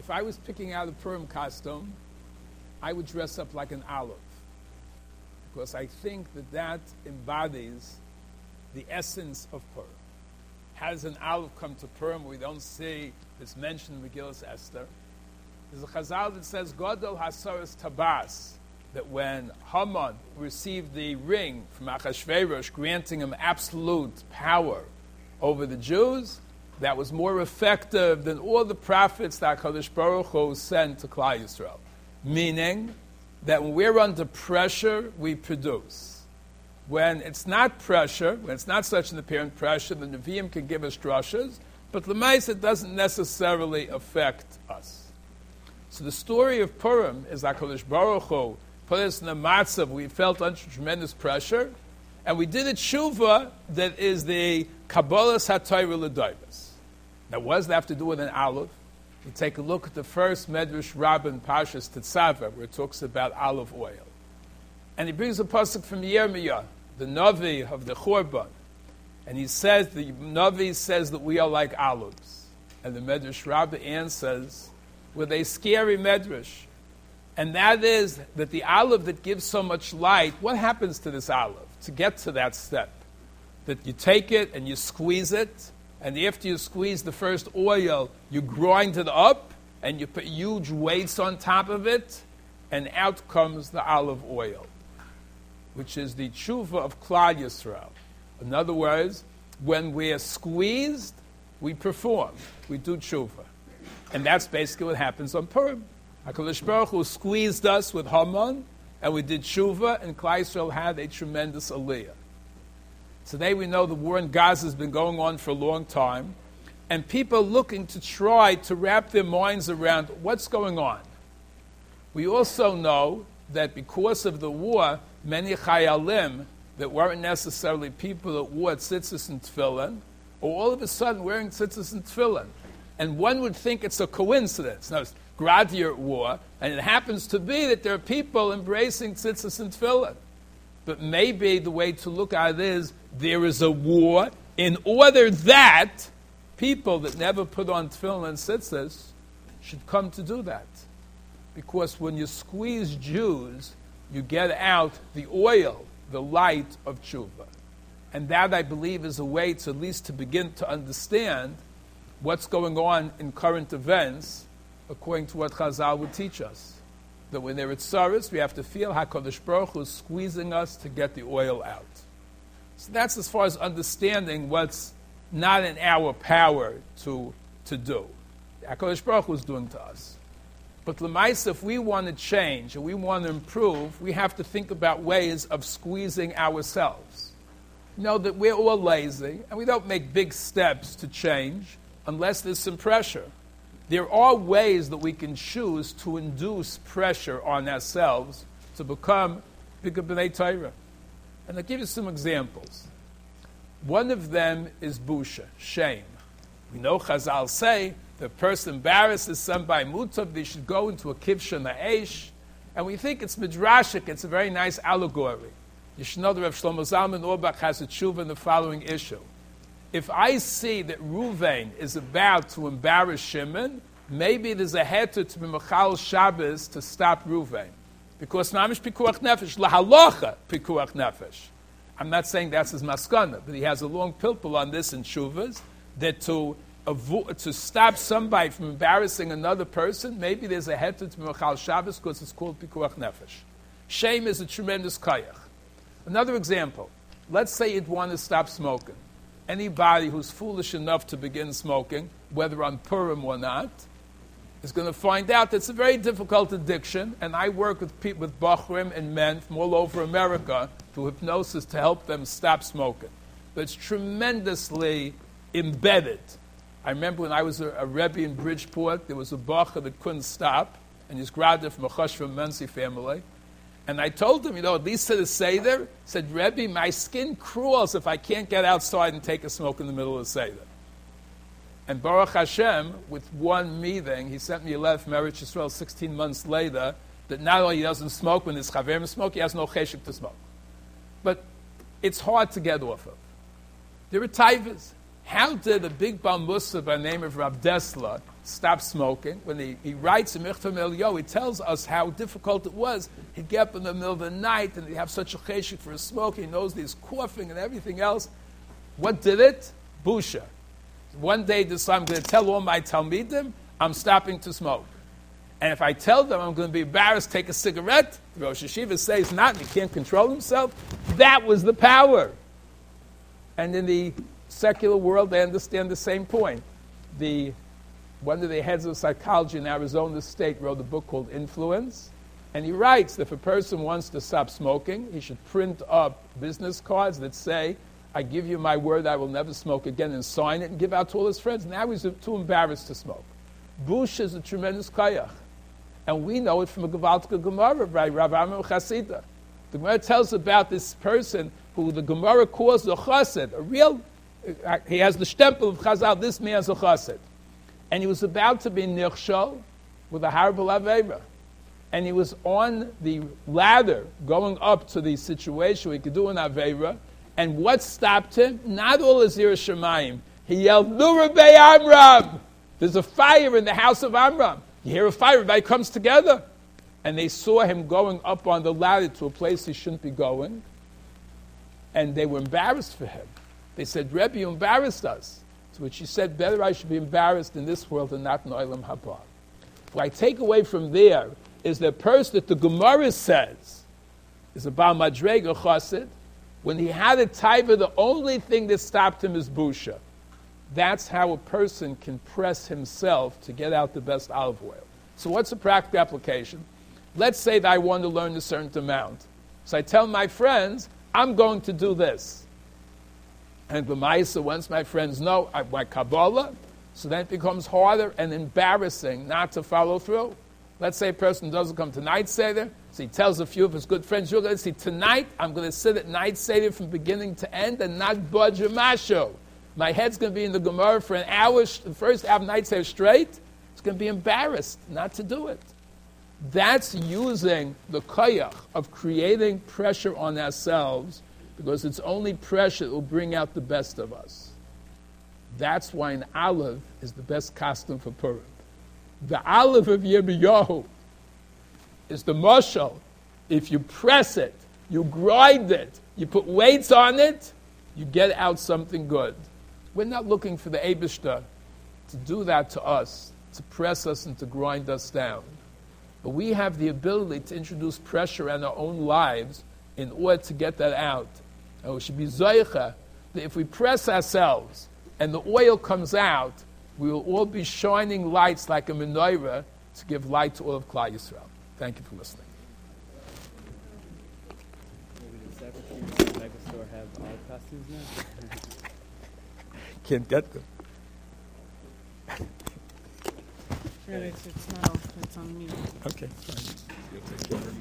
if I was picking out a Purim costume, I would dress up like an olive. Because I think that that embodies the essence of Purim. How does an olive come to Purim? We don't see this mentioned in Megillah Esther. There's a chazal that says, Godel Hasaras Tabas, that when Haman received the ring from Achashverosh, granting him absolute power over the Jews, that was more effective than all the prophets that HaKadosh Baruch Hu sent to Klal Yisrael. Meaning that when we're under pressure, we produce. When it's not pressure, when it's not such an apparent pressure, the Nevi'im can give us drushes, but the it doesn't necessarily affect us. So the story of Purim is that HaKadosh Baruch Hu put us in a matzav, we felt under tremendous pressure, and we did a tshuva that is the Kabbalah Satayra L'Daibas. Now, what does that have to do with an olive? You take a look at the first Medrash Rabbin Parshas Tetzava, where it talks about olive oil. And he brings a pasuk from Yirmiyah, the Navi of the Chorban. And he says, the Navi says that we are like olives. And the Medrash Rabbin answers with a scary Medrash. And that is that the olive that gives so much light, what happens to this olive to get to that step? That you take it and you squeeze it, and after you squeeze the first oil, you grind it up and you put huge weights on top of it, and out comes the olive oil, which is the tshuva of Klal Yisrael. In other words, when we are squeezed, we perform, we do tshuva. And that's basically what happens on Purim. HaKadosh Baruch Hu squeezed us with Haman, and we did tshuva, and Klal Yisrael had a tremendous aliyah. Today we know the war in Gaza has been going on for a long time, and people are looking to try to wrap their minds around what's going on. We also know that because of the war, many chayalim that weren't necessarily people that wore tzitzis and tefillin, are all of a sudden wearing tzitzis and tefillin. And one would think it's a coincidence. Now, it's Gradier war, and it happens to be that there are people embracing tzitzis and tefillin. But maybe the way to look at it is there is a war in order that people that never put on tefillin and tzitzis should come to do that. Because when you squeeze Jews, you get out the oil, the light of tshuva. And that, I believe, is a way to at least to begin to understand what's going on in current events according to what Chazal would teach us. That when they're at Saris, we have to feel HaKadosh Baruch Hu is squeezing us to get the oil out. So that's as far as understanding what's not in our power to, to do. HaKadosh Baruch is doing to us. But Lemais, if we want to change and we want to improve, we have to think about ways of squeezing ourselves. know that we're all lazy and we don't make big steps to change unless there's some pressure. There are ways that we can choose to induce pressure on ourselves to become b'nai Torah. And I'll give you some examples. One of them is busha, shame. We know Chazal say the person embarrasses somebody mutav, they should go into a kivsha na'esh. And we think it's midrashic, it's a very nice allegory. You should know that Rav Shlomo Zalman Auerbach has a tshuva in the following issue. If I see that Ruvain is about to embarrass Shimon, maybe there's a heter to be Machal Shabbos to stop Ruvain. Because mamish pikuach nefesh, lahalocha pikuach nefesh. I'm not saying that's his maskana, but he has a long pilpul on this in shuvas, that to avo- to stop somebody from embarrassing another person, maybe there's a head to Mechal Shabbos because it's called pikuach nefesh. Shame is a tremendous kayach. Another example, let's say you'd want to stop smoking. Anybody who's foolish enough to begin smoking, whether on Purim or not, is going to find out that it's a very difficult addiction, and I work with people, with Bachrim and men from all over America through hypnosis to help them stop smoking. But it's tremendously embedded. I remember when I was a, a Rebbe in Bridgeport, there was a Bacher that couldn't stop, and he's graduated from a Choshva Monsey family. And I told him, you know, at least to the Seder, said, Rebbe, my skin crawls if I can't get outside and take a smoke in the middle of the Seder. And Baruch Hashem, with one meeting, he sent me a letter from Eretz Yisrael 16 months later that not only he doesn't smoke when his chaverim smoke, he has no cheshik to smoke. But it's hard to get off of. There are taivas. How did a big Baal Mussar by the name of Rav Dessler stop smoking. When he, he writes in Michtav M'Eliyahu, he tells us how difficult it was. He'd get up in the middle of the night and he'd have such a cheshik for his smoke. He knows he's coughing and everything else. What did it? Busha. One day, this I'm going to tell all my Talmidim, I'm stopping to smoke. And if I tell them I'm going to be embarrassed, take a cigarette, Rosh HaYeshiva says not, he can't control himself. That was the power. And in the secular world, they understand the same point. The, one of the heads of psychology in Arizona State wrote a book called Influence. And he writes that if a person wants to stop smoking, he should print up business cards that say, I give you my word I will never smoke again, and sign it and give out to all his friends. Now he's too embarrassed to smoke. Busha is a tremendous kayach. And we know it from a Gavaltika Gemara by Rav Amram Chasida. The Gemara tells about this person who the Gemara calls a chassid, a real, uh, he has the stempel of Chazal, this man's a chassid. And he was about to be nirshal with a horrible avera. And he was on the ladder going up to the situation where he could do an avera. And what stopped him? Not all Azir Shemayim. He yelled, Nurabe Amram! There's a fire in the house of Amram. You hear a fire, everybody comes together. And they saw him going up on the ladder to a place he shouldn't be going. And they were embarrassed for him. They said, Rebbe, you embarrassed us. To which he said, Better I should be embarrassed in this world than not in Olam Haba. What I take away from there is the person that the Gemara says is about Madrega Chassid. When he had a taiva, the only thing that stopped him is Busha. That's how a person can press himself to get out the best olive oil. So, what's the practical application? Let's say that I want to learn a certain amount. So, I tell my friends, I'm going to do this. And B'maisa, once my friends know I, my Kabbalah, so then it becomes harder and embarrassing not to follow through. Let's say a person doesn't come to night Seder, so he tells a few of his good friends, You're going to see, tonight I'm going to sit at night Seder from beginning to end and not budge a masho. My head's going to be in the Gemara for an hour, the first half night say straight. It's going to be embarrassed not to do it. That's using the koyach of creating pressure on ourselves because it's only pressure that will bring out the best of us. That's why an olive is the best costume for Purim. The olive of Yirmiyahu is the mushal. If you press it, you grind it, you put weights on it, you get out something good. We're not looking for the Abishta to do that to us, to press us and to grind us down. But we have the ability to introduce pressure in our own lives in order to get that out. And we should be zoicha that if we press ourselves and the oil comes out, we will all be shining lights like a menorah to give light to all of Klal Yisrael. Thank you for listening. Maybe the Mega Store have all costumes now? Can't get them. Really, it's, it's not off, it's on mute. Okay, fine. Black?